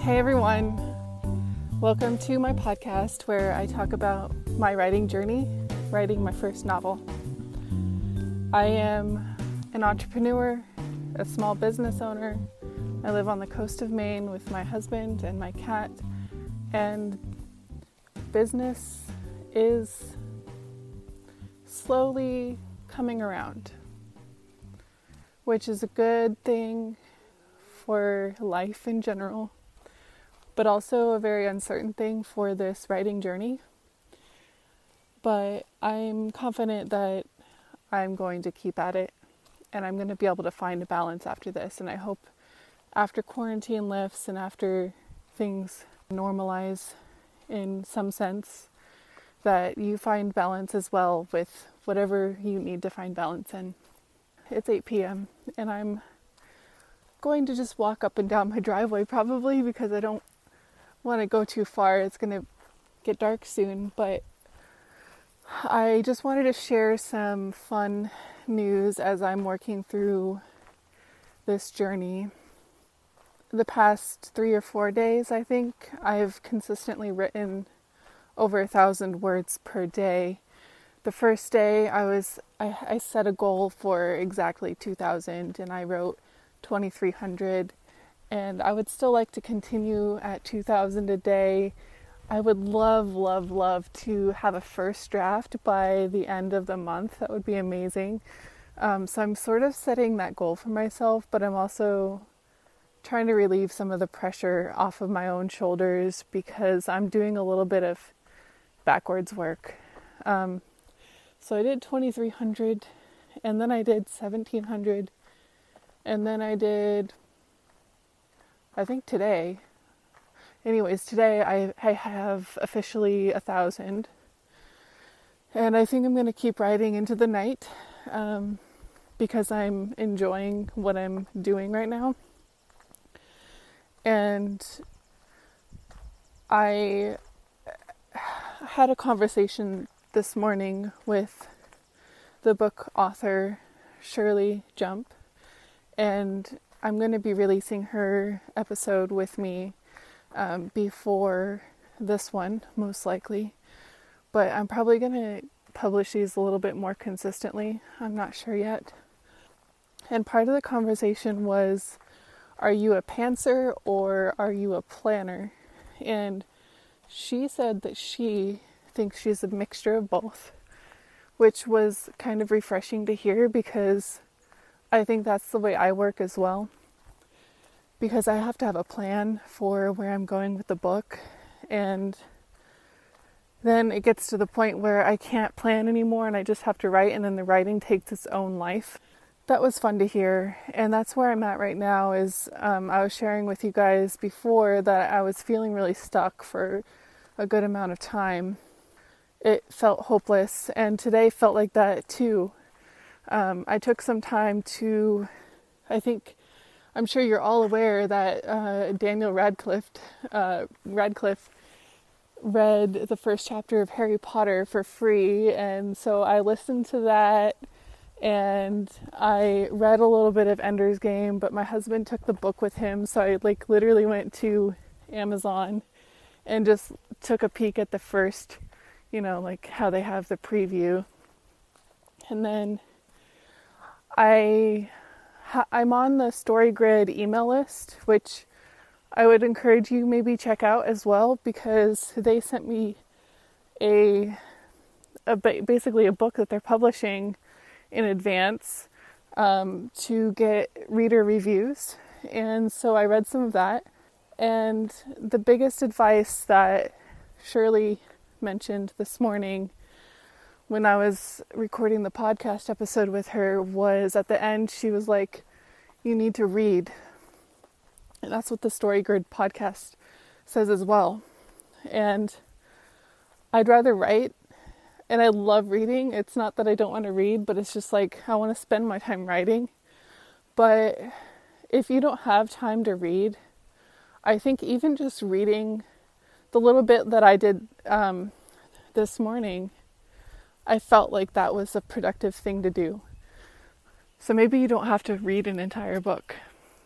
Hey everyone, welcome to my podcast where I talk about my writing journey, writing my first novel. I am an entrepreneur, a small business owner. I live on the coast of Maine with my husband and my cat, and business is slowly coming around, which is a good thing for life in general, but also a very uncertain thing for this writing journey. But I'm confident that I'm going to keep at it and I'm going to be able to find a balance after this. And I hope after quarantine lifts and after things normalize in some sense, that you find balance as well with whatever you need to find balance in. It's 8 p.m. and I'm going to just walk up and down my driveway probably because I don't want to go too far. It's going to get dark soon, but I just wanted to share some fun news as I'm working through this journey. The past three or four days, I think, I've consistently written over a thousand words per day. The first day, I was I, I set a goal for exactly 2,000, and I wrote 2,300. And I would still like to continue at 2,000 a day. I would love, love, love to have a first draft by the end of the month. That would be amazing. Um, so I'm sort of setting that goal for myself, but I'm also trying to relieve some of the pressure off of my own shoulders because I'm doing a little bit of backwards work. Um, so I did 2300 and then I did 1700 and then I did I think today. Anyways today I, I have officially a thousand. And I think I'm going to keep writing into the night um, because I'm enjoying what I'm doing right now. And I had a conversation this morning with the book author Shirley Jump, and I'm going to be releasing her episode with me um, before this one, most likely. But I'm probably going to publish these a little bit more consistently. I'm not sure yet. And part of the conversation was Are you a pantser or are you a planner? And she said that she thinks she's a mixture of both, which was kind of refreshing to hear because I think that's the way I work as well. Because I have to have a plan for where I'm going with the book, and then it gets to the point where I can't plan anymore and I just have to write, and then the writing takes its own life. That was fun to hear, and that's where I'm at right now. Is um, I was sharing with you guys before that I was feeling really stuck for a good amount of time. It felt hopeless, and today felt like that too. Um, I took some time to, I think, I'm sure you're all aware that uh, Daniel Radcliffe, uh, Radcliffe read the first chapter of Harry Potter for free, and so I listened to that and I read a little bit of Ender's Game, but my husband took the book with him, so I like literally went to Amazon and just took a peek at the first, you know, like how they have the preview. And then I I'm on the StoryGrid email list, which I would encourage you maybe check out as well because they sent me a, a basically a book that they're publishing in advance um, to get reader reviews, and so I read some of that. And the biggest advice that Shirley mentioned this morning when I was recording the podcast episode with her was at the end, she was like, You need to read. And that's what the StoryGrid podcast says as well. And I'd rather write and I love reading. It's not that I don't want to read, but it's just like I want to spend my time writing. But if you don't have time to read, I think even just reading the little bit that I did um, this morning, I felt like that was a productive thing to do. So maybe you don't have to read an entire book,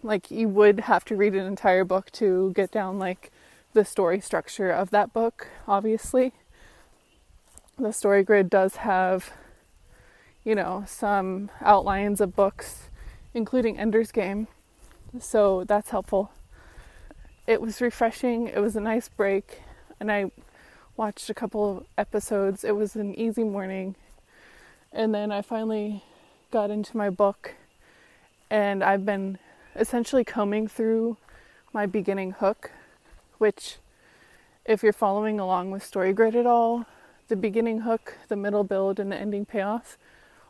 Like you would have to read an entire book to get down like the story structure of that book, obviously. The story grid does have you know, some outlines of books including Ender's Game. So that's helpful. It was refreshing. It was a nice break and I watched a couple of episodes. It was an easy morning. And then I finally got into my book and I've been essentially combing through my beginning hook, which, if you're following along with StoryGrid at all, the beginning hook, the middle build, and the ending payoff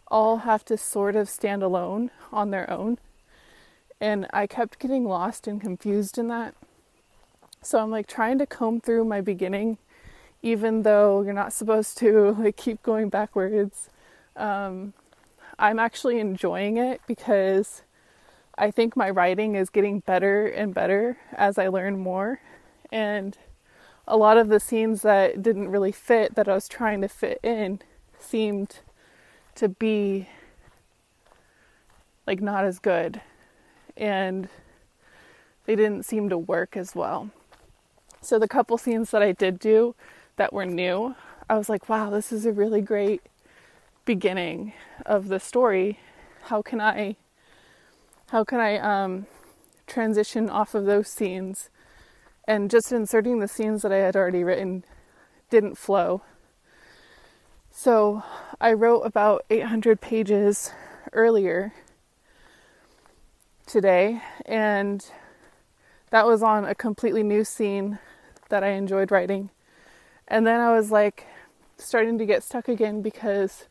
all have to sort of stand alone on their own. And I kept getting lost and confused in that. So I'm like trying to comb through my beginning, even though you're not supposed to like keep going backwards. Um, I'm actually enjoying it because I think my writing is getting better and better as I learn more. And a lot of the scenes that didn't really fit that I was trying to fit in seemed to be like not as good. And they didn't seem to work as well. So the couple scenes that I did do that were new, I was like, wow, this is a really great beginning of the story. How can I how can I um, transition off of those scenes and just inserting the scenes that I had already written didn't flow. So I wrote about 800 pages earlier today, and that was on a completely new scene that I enjoyed writing. And then I was like starting to get stuck again because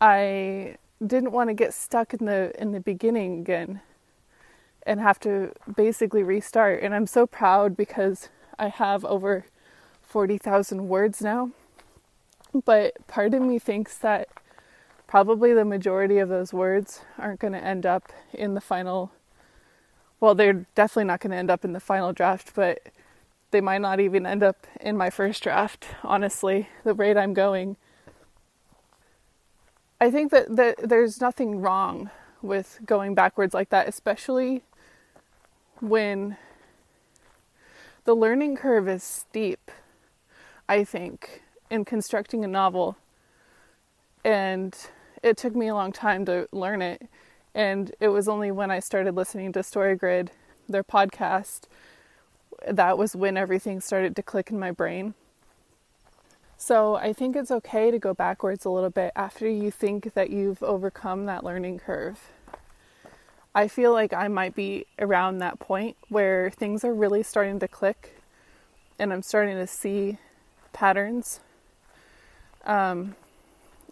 I didn't want to get stuck in the in the beginning again and have to basically restart. And I'm so proud because I have over 40,000 words now. But part of me thinks that probably the majority of those words aren't going to end up in the final well, they're definitely not going to end up in the final draft, but they might not even end up in my first draft, honestly, the rate I'm going. I think that, that there's nothing wrong with going backwards like that, especially when the learning curve is steep, I think, in constructing a novel. And it took me a long time to learn it. And it was only when I started listening to StoryGrid, their podcast, that was when everything started to click in my brain. So I think it's okay to go backwards a little bit after you think that you've overcome that learning curve. I feel like I might be around that point where things are really starting to click and I'm starting to see patterns um,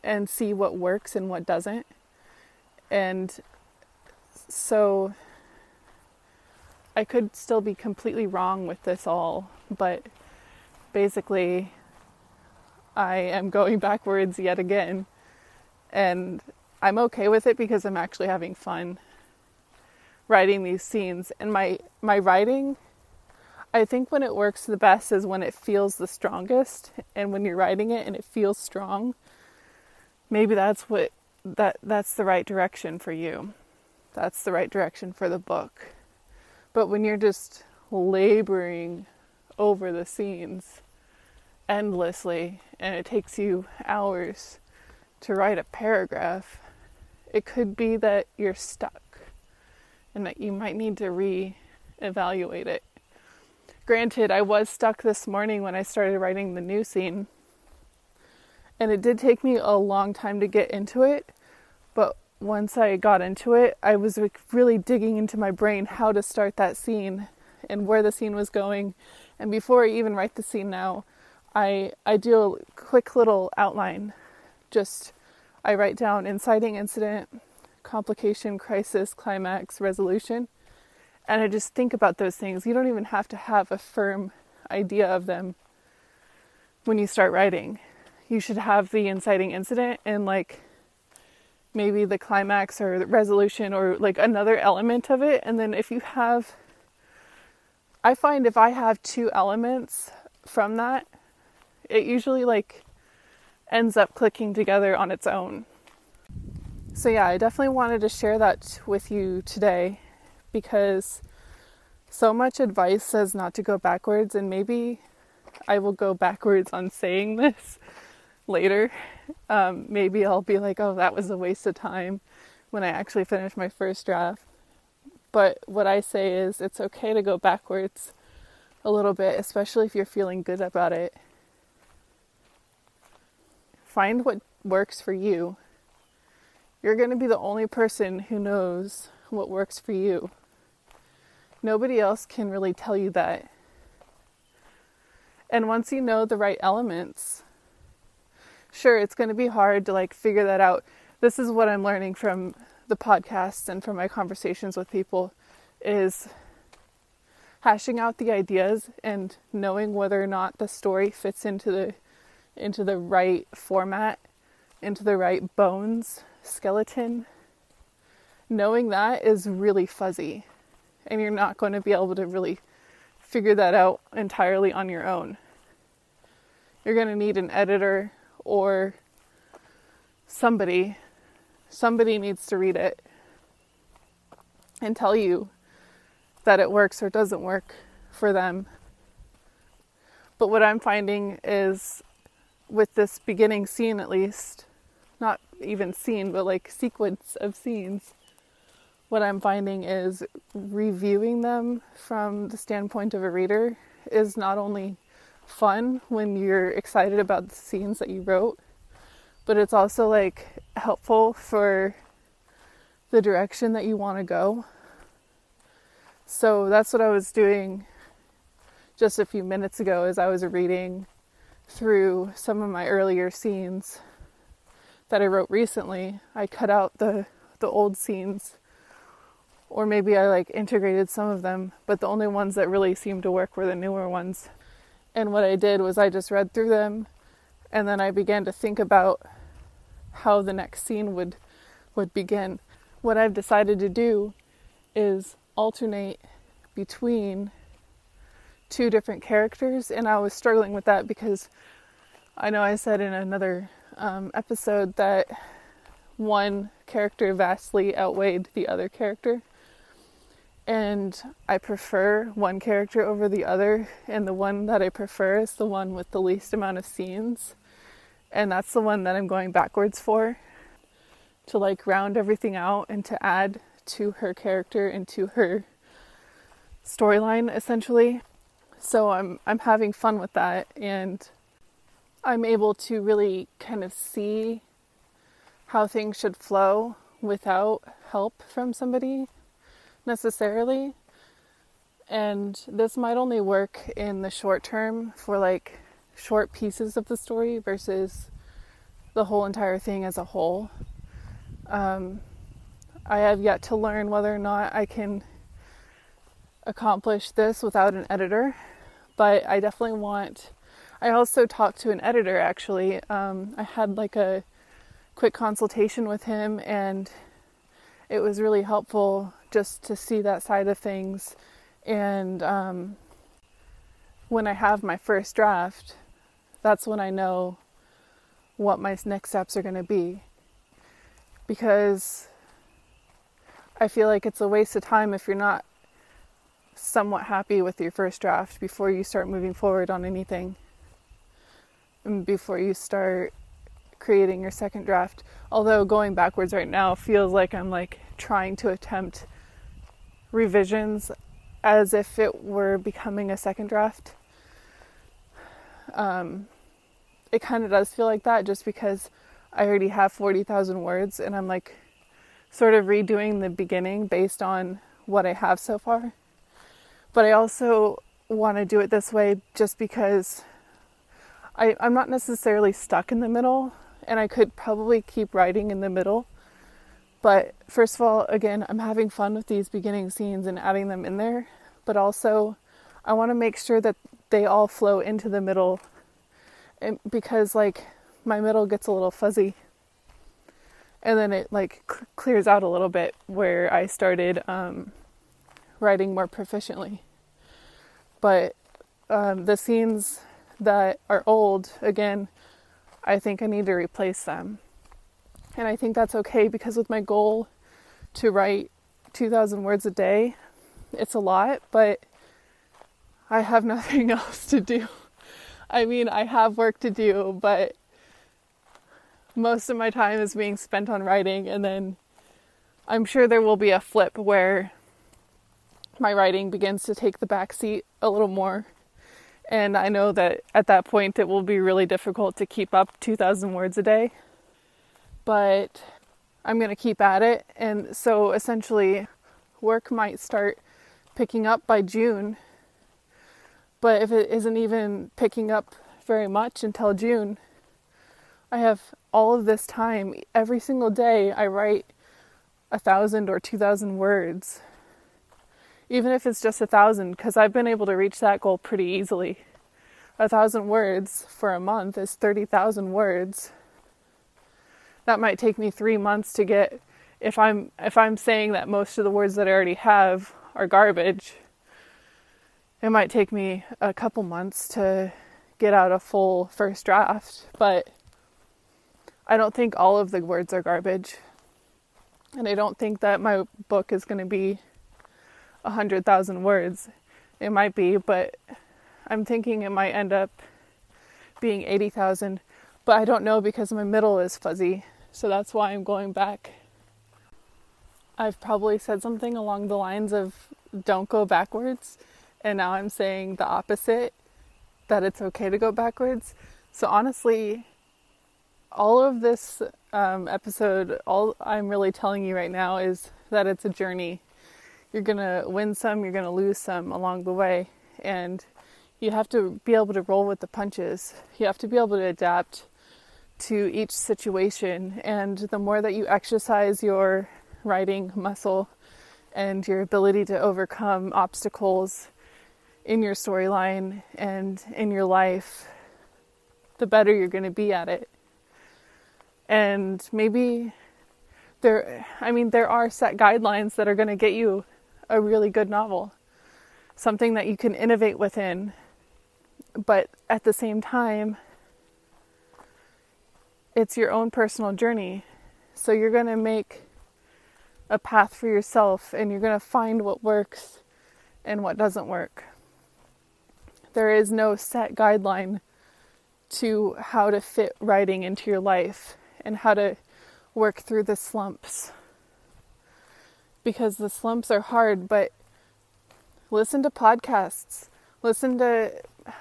and see what works and what doesn't. And so I could still be completely wrong with this all, but basically, I am going backwards yet again. And I'm okay with it because I'm actually having fun writing these scenes. And my, my writing, I think when it works the best is when it feels the strongest. And when you're writing it and it feels strong, maybe that's what that that's the right direction for you. That's the right direction for the book. But when you're just laboring over the scenes endlessly and it takes you hours to write a paragraph, it could be that you're stuck and that you might need to re evaluate it. Granted, I was stuck this morning when I started writing the new scene, and it did take me a long time to get into it, but once I got into it, I was really digging into my brain how to start that scene and where the scene was going. And before I even write the scene now, I I do a quick little outline. Just I write down inciting incident, complication, crisis, climax, resolution. And I just think about those things. You don't even have to have a firm idea of them when you start writing. You should have the inciting incident and like maybe the climax or the resolution or like another element of it. And then if you have, I find if I have two elements from that, it usually like ends up clicking together on its own. So, yeah, I definitely wanted to share that with you today because so much advice says not to go backwards, and maybe I will go backwards on saying this later. Um, maybe I'll be like, oh, that was a waste of time when I actually finish my first draft. But what I say is it's okay to go backwards a little bit, especially if you're feeling good about it. Find what works for you. You're going to be the only person who knows what works for you. Nobody else can really tell you that. And once you know the right elements, sure, it's going to be hard to like figure that out. This is what I'm learning from the podcasts and from my conversations with people is hashing out the ideas and knowing whether or not the story fits into the into the right format, into the right bones, skeleton. Knowing that is really fuzzy and you're not going to be able to really figure that out entirely on your own. You're going to need an editor or somebody. Somebody needs to read it and tell you that it works or doesn't work for them. But what I'm finding is with this beginning scene, at least, not even scene, but like sequence of scenes, what I'm finding is reviewing them from the standpoint of a reader is not only fun when you're excited about the scenes that you wrote, but it's also like helpful for the direction that you want to go. So that's what I was doing just a few minutes ago as I was reading through some of my earlier scenes that I wrote recently. I cut out the the old scenes or maybe I like integrated some of them, but the only ones that really seemed to work were the newer ones. And what I did was I just read through them and then I began to think about how the next scene would would begin. What I've decided to do is alternate between two different characters and I was struggling with that because I know I said in another um, episode that one character vastly outweighed the other character and I prefer one character over the other, and the one that I prefer is the one with the least amount of scenes, and that's the one that I'm going backwards for to like round everything out and to add to her character and to her storyline essentially. So I'm I'm having fun with that and I'm able to really kind of see how things should flow without help from somebody necessarily. And this might only work in the short term for like short pieces of the story versus the whole entire thing as a whole. Um, I have yet to learn whether or not I can accomplish this without an editor, but I definitely want. I also talked to an editor actually. Um, I had like a quick consultation with him, and it was really helpful just to see that side of things. And um, when I have my first draft, that's when I know what my next steps are going to be. Because I feel like it's a waste of time if you're not somewhat happy with your first draft before you start moving forward on anything. And before you start creating your second draft. Although going backwards right now feels like I'm like trying to attempt revisions as if it were becoming a second draft. Um, it kind of does feel like that just because I already have 40,000 words and I'm like sort of redoing the beginning based on what I have so far. But I also want to do it this way just because I, I'm not necessarily stuck in the middle and I could probably keep writing in the middle but first of all, again, I'm having fun with these beginning scenes and adding them in there, but also I want to make sure that they all flow into the middle. Because like my middle gets a little fuzzy. And then it like cl- clears out a little bit where I started um, writing more proficiently. But um, the scenes that are old, again, I think I need to replace them and I think that's okay because with my goal to write 2,000 words a day. It's a lot, but I have nothing else to do. I mean, I have work to do, but most of my time is being spent on writing, and then I'm sure there will be a flip where my writing begins to take the back seat a little more. And I know that at that point it will be really difficult to keep up 2,000 words a day. But I'm going to keep at it. And so essentially, work might start picking up by June. But if it isn't even picking up very much until June, I have all of this time. Every single day, I write a thousand or two thousand words. Even if it's just a thousand, because I've been able to reach that goal pretty easily. A thousand words for a month is 30,000 words. That might take me three months to get if I'm if I'm saying that most of the words that I already have are garbage, it might take me a couple months to get out a full first draft, but I don't think all of the words are garbage. And I don't think that my book is going to be a 100,000 words. It might be, but I'm thinking it might end up being 80,000. But I don't know because my middle is fuzzy. So that's why I'm going back I've probably said something along the lines of don't go backwards, and now I'm saying the opposite that it's okay to go backwards. So, honestly, all of this um, episode, all I'm really telling you right now is that it's a journey. You're gonna win some, you're gonna lose some along the way, and you have to be able to roll with the punches. You have to be able to adapt to each situation, and the more that you exercise your writing muscle and your ability to overcome obstacles in your storyline and in your life, the better you're going to be at it. And maybe there, I mean, there are set guidelines that are going to get you a really good novel, something that you can innovate within. But at the same time, it's your own personal journey. So you're going to make a path for yourself and you're going to find what works and what doesn't work. There is no set guideline to how to fit writing into your life and how to work through the slumps. Because the slumps are hard, but listen to podcasts. Listen to,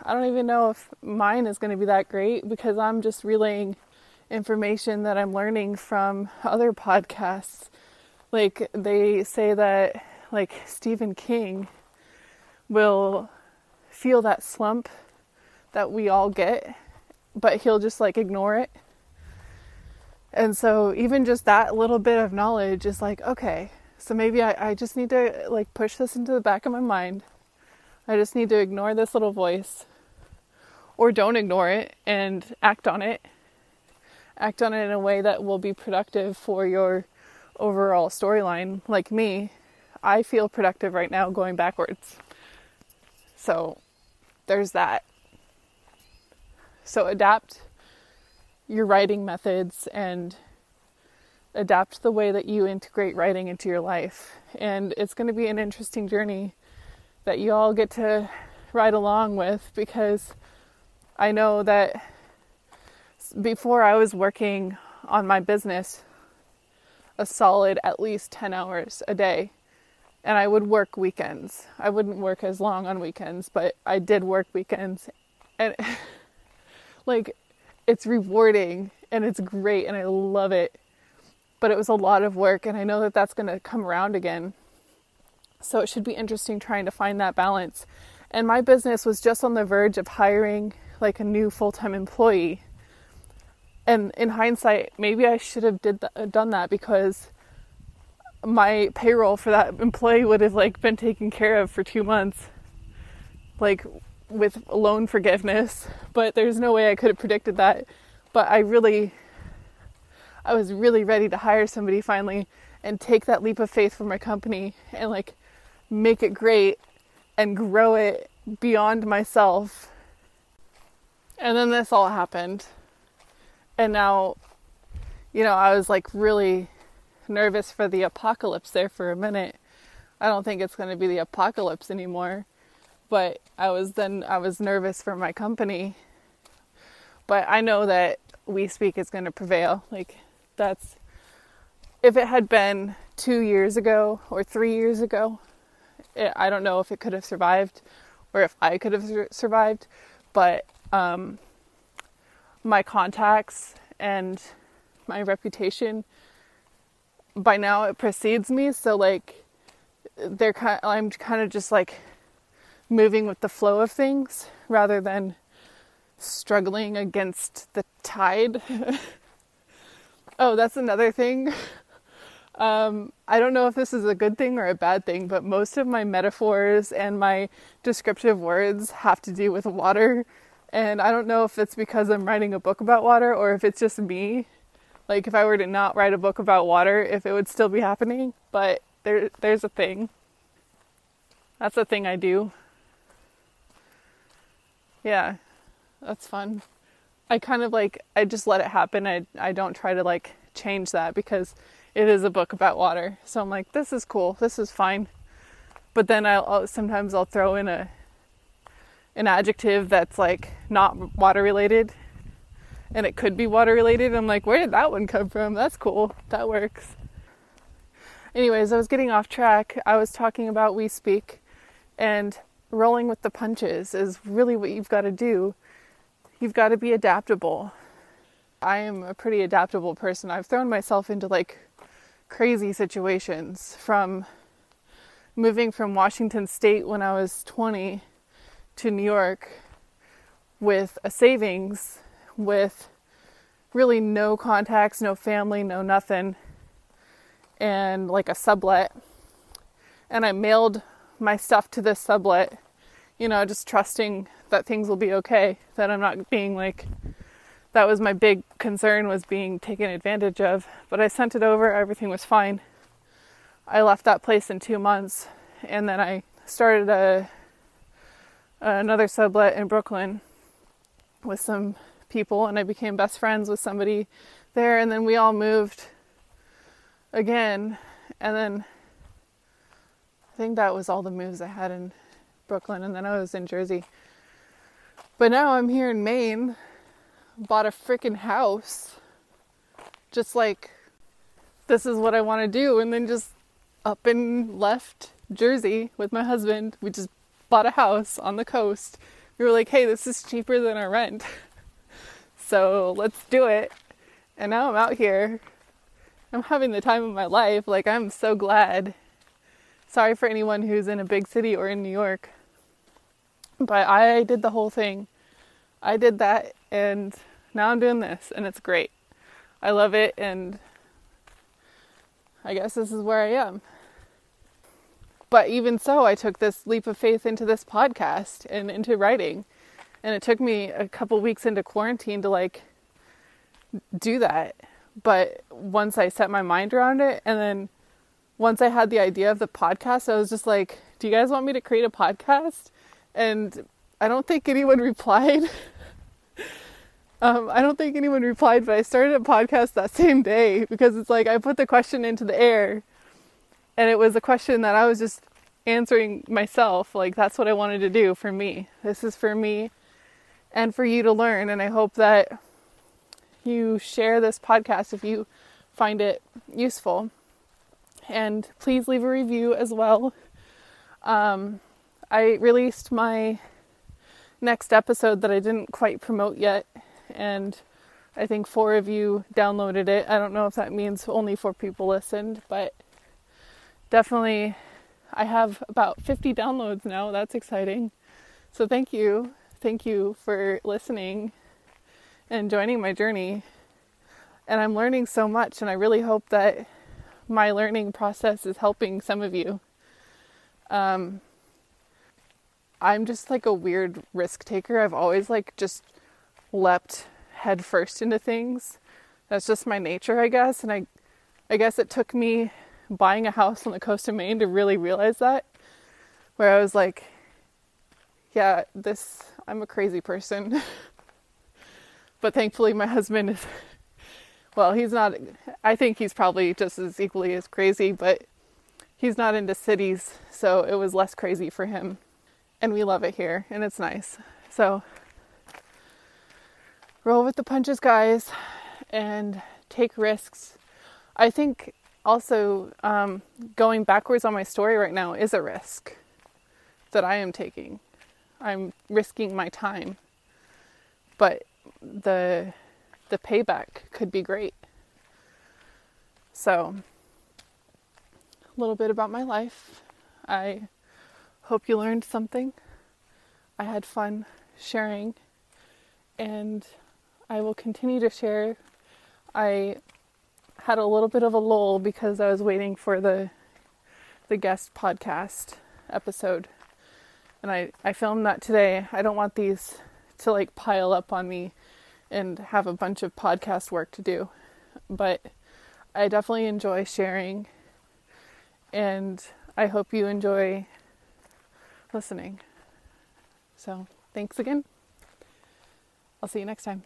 I don't even know if mine is going to be that great because I'm just relaying information that I'm learning from other podcasts like they say that like Stephen King will feel that slump that we all get, but he'll just like ignore it. And so even just that little bit of knowledge is like, okay, so maybe I, I just need to like push this into the back of my mind. I just need to ignore this little voice. Or don't ignore it and act on it. Act on it in a way that will be productive for your overall storyline, like me, I feel productive right now going backwards. So there's that. So adapt your writing methods and adapt the way that you integrate writing into your life. And it's going to be an interesting journey that you all get to ride along with because I know that before I was working on my business a solid at least 10 hours a day. And I would work weekends. I wouldn't work as long on weekends, but I did work weekends. And like, it's rewarding and it's great and I love it. But it was a lot of work, and I know that that's going to come around again. So it should be interesting trying to find that balance. And my business was just on the verge of hiring like a new full time employee and in hindsight, maybe I should have did th- done that because my payroll for that employee would have like been taken care of for two months, like with loan forgiveness. But there's no way I could have predicted that. But I really, I was really ready to hire somebody finally and take that leap of faith for my company and like make it great and grow it beyond myself. And then this all happened and now, you know, I was like really nervous for the apocalypse there for a minute I don't think it's going to be the apocalypse anymore. But I was then I was nervous for my company. But I know that we speak is going to prevail. Like that's if it had been 2 years ago or 3 years ago, it, I don't know if it could have survived or if I could have survived, but um, my contacts and my reputation by now it precedes me so like they're kind I'm kind of just like moving with the flow of things rather than struggling against the tide. oh, that's another thing. Um, I don't know if this is a good thing or a bad thing, but most of my metaphors and my descriptive words have to do with water. And I don't know if it's because I'm writing a book about water or if it's just me. Like if I were to not write a book about water, if it would still be happening. But there, there's a thing. That's a thing I do. Yeah, that's fun. I kind of like I just let it happen. I I don't try to like change that because it is a book about water. So I'm like, this is cool. This is fine. But then I'll, I'll sometimes I'll throw in a an adjective that's like not water related and it could be water related. I'm like, where did that one come from? That's cool. That works. Anyways, I was getting off track. I was talking about We Speak and rolling with the punches is really what you've got to do. You've got to be adaptable. I am a pretty adaptable person. I've thrown myself into like crazy situations from moving from Washington State when I was 20 to New York with a savings, with really no contacts, no family, no nothing, and like a sublet. And I mailed my stuff to this sublet, you know, just trusting that things will be okay, that I'm not being like that was my big concern was being taken advantage of, but I sent it over, everything was fine. I left that place in 2 months and then I started a Uh, another sublet in Brooklyn with some people and I became best friends with somebody there and then we all moved again and then I think that was all the moves I had in Brooklyn, and then I was in Jersey. But now I'm here in Maine, bought a freaking house, just like this is what I want to do, and then just up and left Jersey with my husband. We just bought a house on the coast. We were like, hey, this is cheaper than our rent. so let's do it. And now I'm out here. I'm having the time of my life. Like, I'm so glad Sorry for anyone who's in a big city or in New York. But I did the whole thing. I did that and now I'm doing this and it's great. I love it and I guess this is where I am. But even so, I took this leap of faith into this podcast and into writing. And it took me a couple weeks into quarantine to like do that. But once I set my mind around it and then once I had the idea of the podcast, I was just like, do you guys want me to create a podcast? And I don't think anyone replied. um, I don't think anyone replied, but I started a podcast that same day because it's like I put the question into the air and it was a question that I was just answering myself. Like, that's what I wanted to do for me. This is for me and for you to learn. And I hope that you share this podcast if you find it useful and please leave a review as well. Um, I released my next episode that I didn't quite promote yet, and I think four of you downloaded it. I don't know if that means only four people listened, but definitely I have about 50 downloads now. That's exciting. So thank you. Thank you for listening and joining my journey. And I'm learning so much, and I really hope that my learning process is helping some of you. Um, I'm just like a weird risk taker. I've always like just leapt headfirst into things. That's just my nature, I guess. And I, I guess it took me buying a house on the coast of Maine to really realize that. Where I was like, yeah, this, I'm a crazy person. but thankfully, my husband is well, he's not, I think he's probably just as equally as crazy, but he's not into cities, so it was less crazy for him. And we love it here, and it's nice. So, roll with the punches, guys, and take risks. I think also um, going backwards on my story right now is a risk that I am taking. I'm risking my time, but the the payback could be great. So, a little bit about my life. I hope you learned something. I had fun sharing, and I will continue to share. I had a little bit of a lull because I was waiting for the the guest podcast episode. And I, I filmed that today. I don't want these to like pile up on me and have a bunch of podcast work to do. But I definitely enjoy sharing and I hope you enjoy listening. So, thanks again. I'll see you next time.